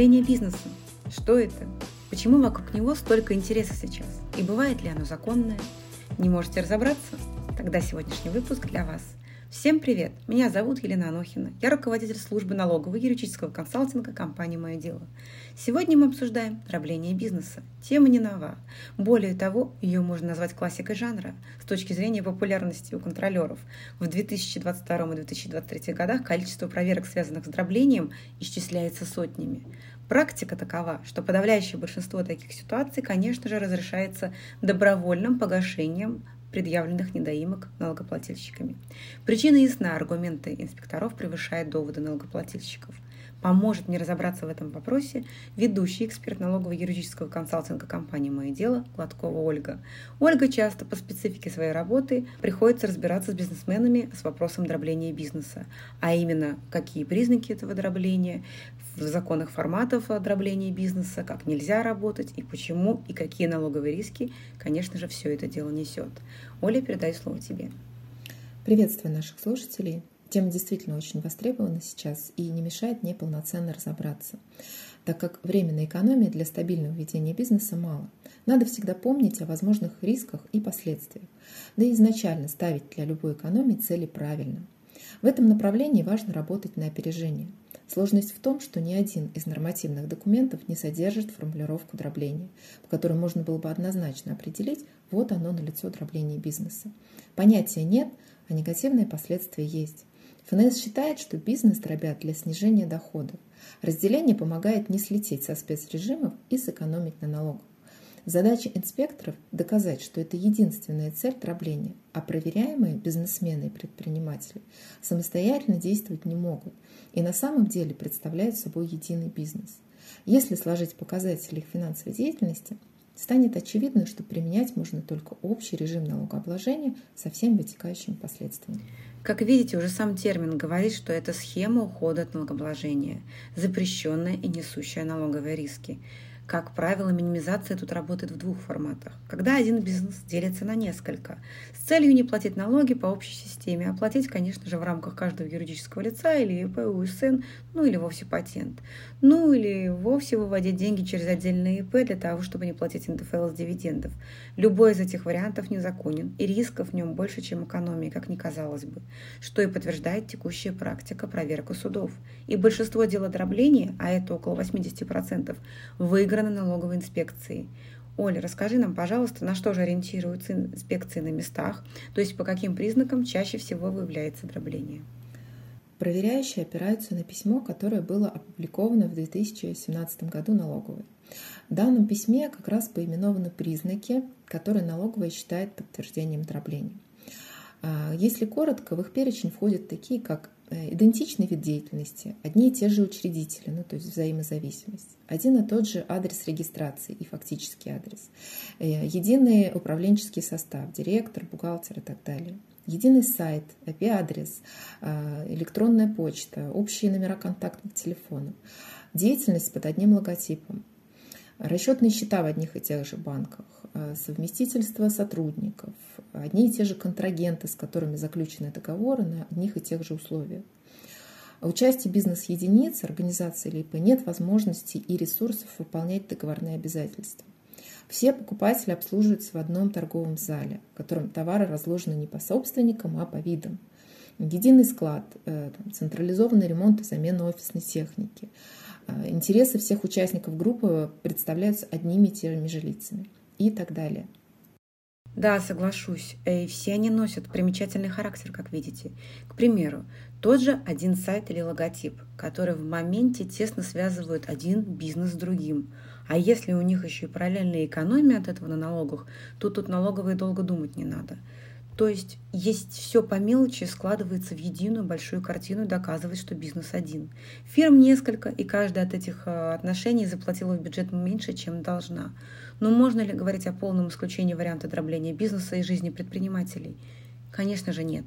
Дробление бизнеса. Что это? Почему вокруг него столько интереса сейчас? И бывает ли оно законное? Не можете разобраться? Тогда сегодняшний выпуск для вас – Всем привет! Меня зовут Елена Анохина. Я руководитель службы налогового и юридического консалтинга компании «Мое дело». Сегодня мы обсуждаем дробление бизнеса. Тема не нова. Более того, ее можно назвать классикой жанра с точки зрения популярности у контролеров. В 2022 и 2023 годах количество проверок, связанных с дроблением, исчисляется сотнями. Практика такова, что подавляющее большинство таких ситуаций, конечно же, разрешается добровольным погашением предъявленных недоимок налогоплательщиками. Причина ясна, аргументы инспекторов превышают доводы налогоплательщиков – поможет мне разобраться в этом вопросе ведущий эксперт налогового юридического консалтинга компании «Мое дело» Гладкова Ольга. Ольга часто по специфике своей работы приходится разбираться с бизнесменами с вопросом дробления бизнеса, а именно, какие признаки этого дробления, в законах форматов дробления бизнеса, как нельзя работать и почему, и какие налоговые риски, конечно же, все это дело несет. Оля, передаю слово тебе. Приветствую наших слушателей. Тема действительно очень востребована сейчас и не мешает мне полноценно разобраться, так как временной экономии для стабильного ведения бизнеса мало. Надо всегда помнить о возможных рисках и последствиях, да и изначально ставить для любой экономии цели правильно. В этом направлении важно работать на опережение. Сложность в том, что ни один из нормативных документов не содержит формулировку дробления, по которой можно было бы однозначно определить, вот оно на лицо дробления бизнеса. Понятия нет, а негативные последствия есть. ФНС считает, что бизнес дробят для снижения доходов. Разделение помогает не слететь со спецрежимов и сэкономить на налогах. Задача инспекторов – доказать, что это единственная цель дробления, а проверяемые бизнесмены и предприниматели самостоятельно действовать не могут и на самом деле представляют собой единый бизнес. Если сложить показатели их финансовой деятельности, станет очевидно, что применять можно только общий режим налогообложения со всеми вытекающими последствиями. Как видите, уже сам термин говорит, что это схема ухода от налогообложения, запрещенная и несущая налоговые риски. Как правило, минимизация тут работает в двух форматах. Когда один бизнес делится на несколько, с целью не платить налоги по общей системе, а платить, конечно же, в рамках каждого юридического лица или ИП, УСН, ну или вовсе патент. Ну или вовсе выводить деньги через отдельные ИП для того, чтобы не платить НДФЛ с дивидендов. Любой из этих вариантов незаконен, и рисков в нем больше, чем экономии, как ни казалось бы, что и подтверждает текущая практика проверка судов. И большинство дел дробления, а это около 80%, выиграно стороны налоговой инспекции. Оля, расскажи нам, пожалуйста, на что же ориентируются инспекции на местах, то есть по каким признакам чаще всего выявляется дробление? Проверяющие опираются на письмо, которое было опубликовано в 2017 году налоговой. В данном письме как раз поименованы признаки, которые налоговая считает подтверждением дробления. А, если коротко, в их перечень входят такие, как идентичный вид деятельности, одни и те же учредители, ну, то есть взаимозависимость, один и тот же адрес регистрации и фактический адрес, э, единый управленческий состав, директор, бухгалтер и так далее, единый сайт, IP-адрес, э, электронная почта, общие номера контактных телефонов, деятельность под одним логотипом, расчетные счета в одних и тех же банках, совместительство сотрудников, одни и те же контрагенты, с которыми заключены договоры на одних и тех же условиях. Участие бизнес-единиц, организации или ИП нет возможности и ресурсов выполнять договорные обязательства. Все покупатели обслуживаются в одном торговом зале, в котором товары разложены не по собственникам, а по видам. Единый склад, э, централизованный ремонт и замена офисной техники. Э, интересы всех участников группы представляются одними и теми же лицами и так далее. Да, соглашусь. И все они носят примечательный характер, как видите. К примеру, тот же один сайт или логотип, который в моменте тесно связывают один бизнес с другим. А если у них еще и параллельная экономия от этого на налогах, то тут налоговые долго думать не надо. То есть есть все по мелочи складывается в единую большую картину и доказывает, что бизнес один. Фирм несколько, и каждая от этих э, отношений заплатила в бюджет меньше, чем должна. Но можно ли говорить о полном исключении варианта дробления бизнеса и жизни предпринимателей? Конечно же нет,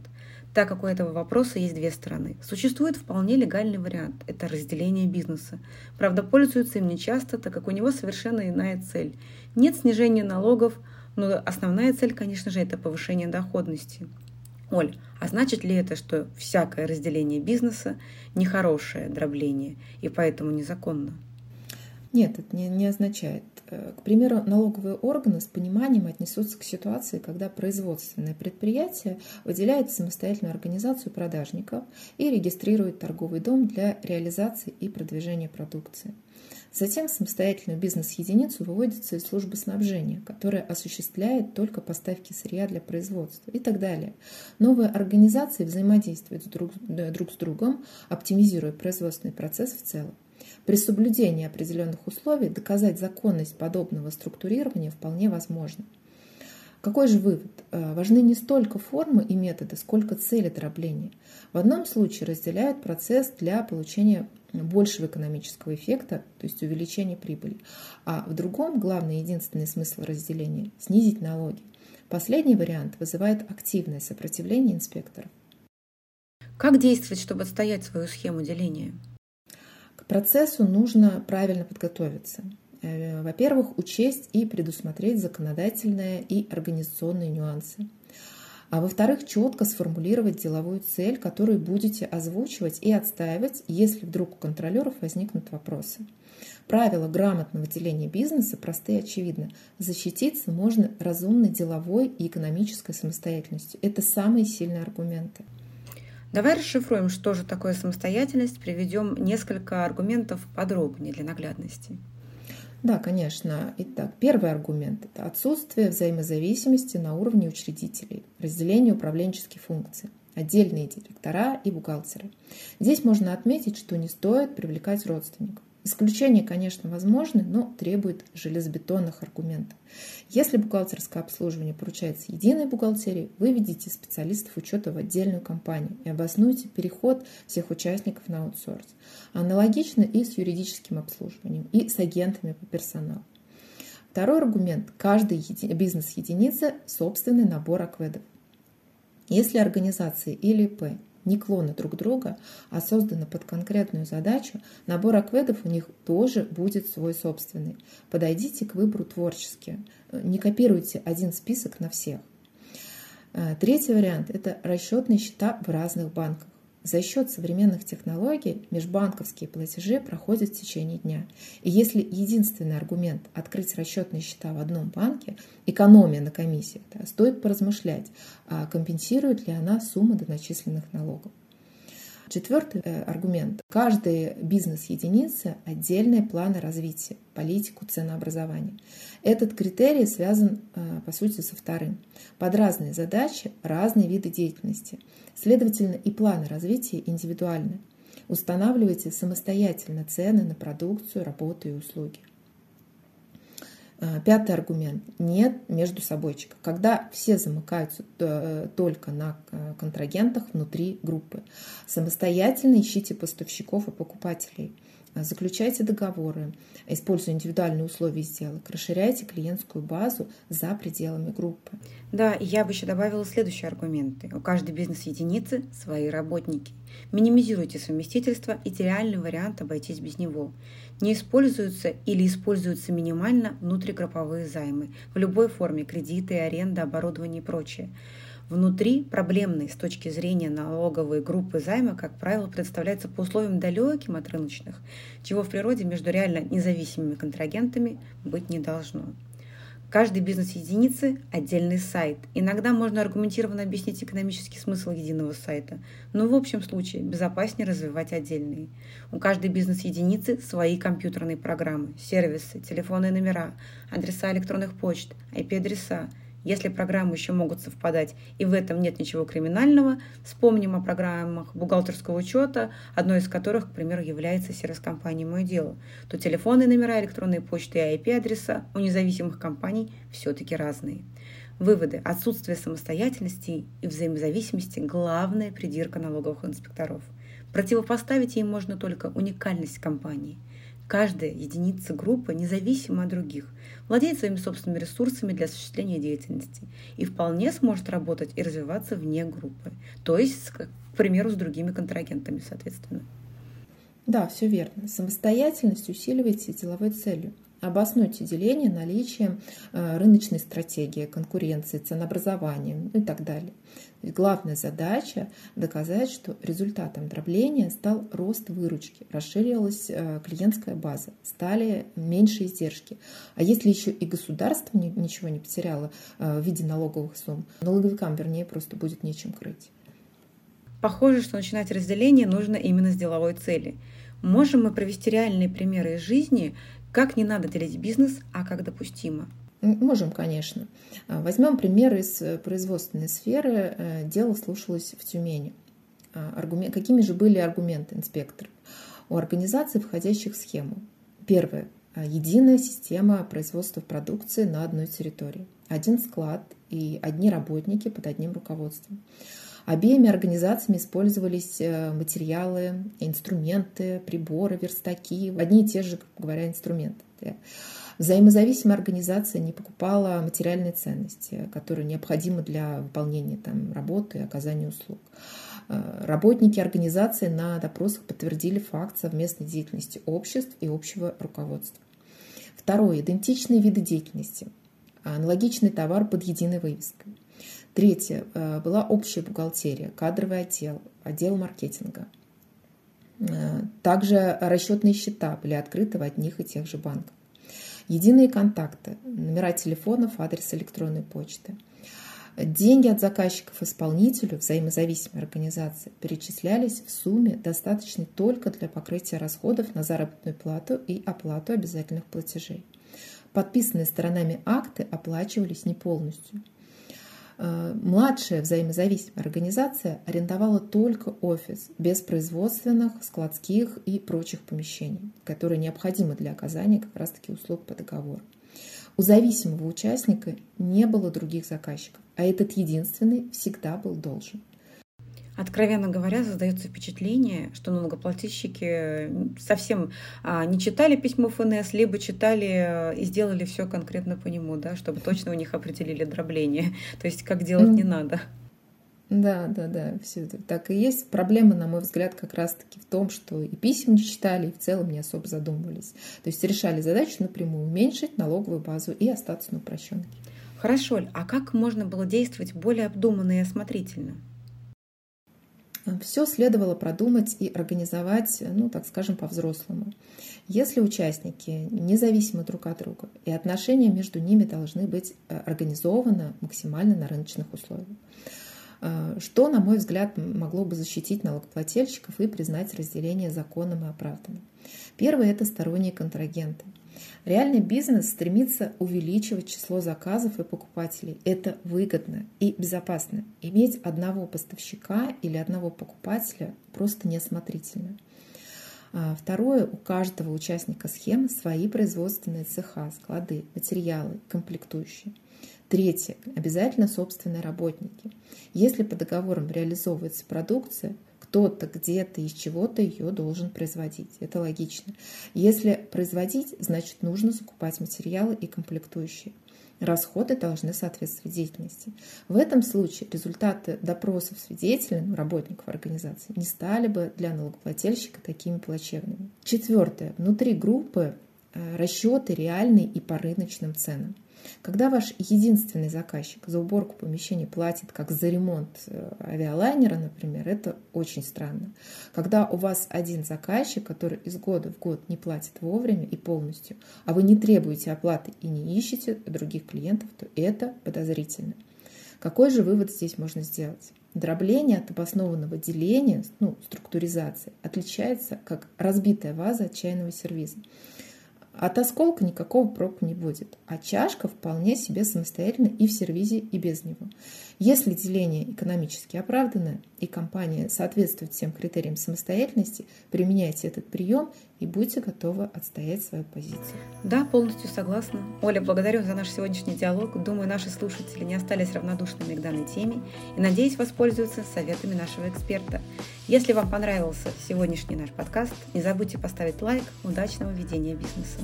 так как у этого вопроса есть две стороны. Существует вполне легальный вариант – это разделение бизнеса. Правда, пользуются им нечасто, так как у него совершенно иная цель. Нет снижения налогов – но основная цель, конечно же, это повышение доходности. Оль, а значит ли это, что всякое разделение бизнеса – нехорошее дробление и поэтому незаконно? Нет, это не, не означает. Э, к примеру, налоговые органы с пониманием отнесутся к ситуации, когда производственное предприятие выделяет самостоятельную организацию продажников и регистрирует торговый дом для реализации и продвижения продукции. Затем самостоятельную бизнес-единицу выводится из службы снабжения, которая осуществляет только поставки сырья для производства и так далее. Новые организации взаимодействуют друг, друг с другом, оптимизируя производственный процесс в целом. При соблюдении определенных условий доказать законность подобного структурирования вполне возможно. Какой же вывод? Э, важны не столько формы и методы, сколько цели дробления. В одном случае разделяют процесс для получения большего экономического эффекта, то есть увеличения прибыли, а в другом главный единственный смысл разделения – снизить налоги. Последний вариант вызывает активное сопротивление инспекторов. Как действовать, чтобы отстоять свою схему деления? Процессу нужно правильно подготовиться. Э, во-первых, учесть и предусмотреть законодательные и организационные нюансы. А во-вторых, четко сформулировать деловую цель, которую будете озвучивать и отстаивать, если вдруг у контролеров возникнут вопросы. Правила грамотного деления бизнеса просты и очевидны. Защититься можно разумной деловой и экономической самостоятельностью. Это самые сильные аргументы. Давай расшифруем, что же такое самостоятельность, приведем несколько аргументов подробнее для наглядности. Да, конечно. Итак, первый аргумент – это отсутствие взаимозависимости на уровне учредителей, разделение управленческих функций, отдельные директора и бухгалтеры. Здесь можно отметить, что не стоит привлекать родственников. Исключения, конечно, возможны, но требуют железобетонных аргументов. Если бухгалтерское обслуживание поручается единой бухгалтерии, выведите специалистов учета в отдельную компанию и обоснуйте переход всех участников на аутсорс. Аналогично и с юридическим обслуживанием, и с агентами по персоналу. Второй аргумент. Каждый бизнес-единица – собственный набор акведов. Если организации или ИП не клоны друг друга, а созданы под конкретную задачу, набор акведов у них тоже будет свой собственный. Подойдите к выбору творчески. Не копируйте один список на всех. Э, третий вариант – это расчетные счета в разных банках. За счет современных технологий межбанковские платежи проходят в течение дня. И если единственный аргумент – открыть расчетные счета в одном банке, экономия на комиссии, да, стоит поразмышлять, а компенсирует ли она сумму доначисленных налогов. Четвертый э, аргумент. Каждая бизнес-единица – отдельные планы развития, политику ценообразования. Этот критерий связан, э, по сути, со вторым. Под разные задачи разные виды деятельности. Следовательно, и планы развития индивидуальны. Устанавливайте самостоятельно цены на продукцию, работу и услуги. А, пятый аргумент. Нет между собойчика. Когда все замыкаются э, только на э, контрагентах внутри группы. Самостоятельно ищите поставщиков и покупателей. Заключайте договоры, используя индивидуальные условия сделок, расширяйте клиентскую базу за пределами группы. Да, я бы еще добавила следующие аргументы. У каждой бизнес-единицы свои работники. Минимизируйте совместительство, идеальный вариант обойтись без него. Не используются или используются минимально внутригрупповые займы в любой форме, кредиты, аренда, оборудование и прочее. Внутри проблемной с точки зрения налоговой группы займа, как правило, представляется по условиям далеким от рыночных, чего в природе между реально независимыми контрагентами быть не должно. Каждой бизнес-единицы отдельный сайт. Иногда можно аргументированно объяснить экономический смысл единого сайта, но в общем случае безопаснее развивать отдельные. У каждой бизнес-единицы свои компьютерные программы, сервисы, телефонные номера, адреса электронных почт, IP-адреса – если программы еще могут совпадать, и в этом нет ничего криминального, вспомним о программах бухгалтерского учета, одной из которых, к примеру, является сервис компании «Мое дело», то телефонные номера, электронные почты и IP-адреса у независимых компаний все-таки разные. Выводы. Отсутствие самостоятельности и взаимозависимости – главная придирка налоговых инспекторов. Противопоставить ей можно только уникальность компании – Каждая единица группы независима от других, владеет своими собственными ресурсами для осуществления деятельности и вполне сможет работать и развиваться вне группы, то есть, к примеру, с другими контрагентами, соответственно. Да, все верно. Самостоятельность усиливается деловой целью. Обоснуйте деление наличием э, рыночной стратегии, конкуренции, ценообразования ну и так далее. Главная задача – доказать, что результатом дробления стал рост выручки, расширилась э, клиентская база, стали меньше издержки. А если еще и государство ничего не потеряло э, в виде налоговых сумм, налоговикам, вернее, просто будет нечем крыть. Похоже, что начинать разделение нужно именно с деловой цели. Можем мы провести реальные примеры из жизни, как не надо делить бизнес, а как допустимо? Можем, конечно. А, возьмем пример из э, производственной сферы. Э, дело слушалось в Тюмени. А, аргумент... Какими же были аргументы инспекторов? У организаций, входящих в схему. Первое. А, единая система производства продукции на одной территории. Один склад и одни работники под одним руководством. Обеими организациями использовались э, материалы, инструменты, приборы, верстаки, одни и те же, говоря, инструменты. Взаимозависимая организация не покупала материальные ценности, которые необходимы для выполнения там, работы и оказания услуг. Э, работники организации на допросах подтвердили факт совместной деятельности обществ и общего руководства. Второе. Идентичные виды деятельности. Аналогичный товар под единой вывеской. Третье. Э, была общая бухгалтерия, кадровый отдел, отдел маркетинга. Э, также расчетные счета были открыты в одних и тех же банках. Единые контакты, номера телефонов, адрес электронной почты. Деньги от заказчиков исполнителю взаимозависимой организации перечислялись в сумме, достаточной только для покрытия расходов на заработную плату и оплату обязательных платежей. Подписанные сторонами акты оплачивались не полностью – младшая взаимозависимая организация арендовала только офис без производственных, складских и прочих помещений, которые необходимы для оказания как раз-таки услуг по договору. У зависимого участника не было других заказчиков, а этот единственный всегда был должен. Откровенно говоря, создается впечатление, что налогоплательщики совсем а, не читали письмо ФНС, либо читали э, и сделали все конкретно по нему, да, чтобы точно у них определили дробление. То есть как делать не надо. Да, да, да, все это так и есть. Проблема, на мой взгляд, как раз-таки в том, что и писем не читали, и в целом не особо задумывались. То есть решали задачу напрямую уменьшить налоговую базу и остаться на упрощенке. Хорошо, а как можно было действовать более обдуманно и осмотрительно? Все следовало продумать и организовать, ну, так скажем, по-взрослому. Если участники независимы друг от друга, и отношения между ними должны быть э, организованы максимально на рыночных условиях. Э, что, на мой взгляд, могло бы защитить налогоплательщиков и признать разделение законным и оправданным? Первое – это сторонние контрагенты – Реальный бизнес стремится увеличивать число заказов и покупателей. Это выгодно и безопасно. Иметь одного поставщика или одного покупателя просто неосмотрительно. А второе, у каждого участника схемы свои производственные цеха, склады, материалы, комплектующие. Третье, обязательно собственные работники. Если по договорам реализовывается продукция, кто-то где-то из чего-то ее должен производить. Это логично. Если производить, значит нужно закупать материалы и комплектующие. Расходы должны соответствовать деятельности. В этом случае результаты допросов свидетелей, ну, работников организации, не стали бы для налогоплательщика такими плачевными. Четвертое. Внутри группы э, расчеты реальные и по рыночным ценам. Когда ваш единственный заказчик за уборку помещения платит как за ремонт э, авиалайнера, например, это очень странно. Когда у вас один заказчик, который из года в год не платит вовремя и полностью, а вы не требуете оплаты и не ищете других клиентов, то это подозрительно. Какой же вывод здесь можно сделать? Дробление от обоснованного деления, ну, структуризации, отличается как разбитая ваза от чайного сервиза. От осколка никакого прока не будет, а чашка вполне себе самостоятельно и в сервизе, и без него. Если деление экономически оправдано и компания соответствует всем критериям самостоятельности, применяйте этот прием и будьте готовы отстоять свою позицию. Да, полностью согласна. Оля, благодарю за наш сегодняшний диалог. Думаю, наши слушатели не остались равнодушными к данной теме и, надеюсь, воспользуются советами нашего эксперта. Если вам понравился сегодняшний наш подкаст, не забудьте поставить лайк. Удачного ведения бизнеса!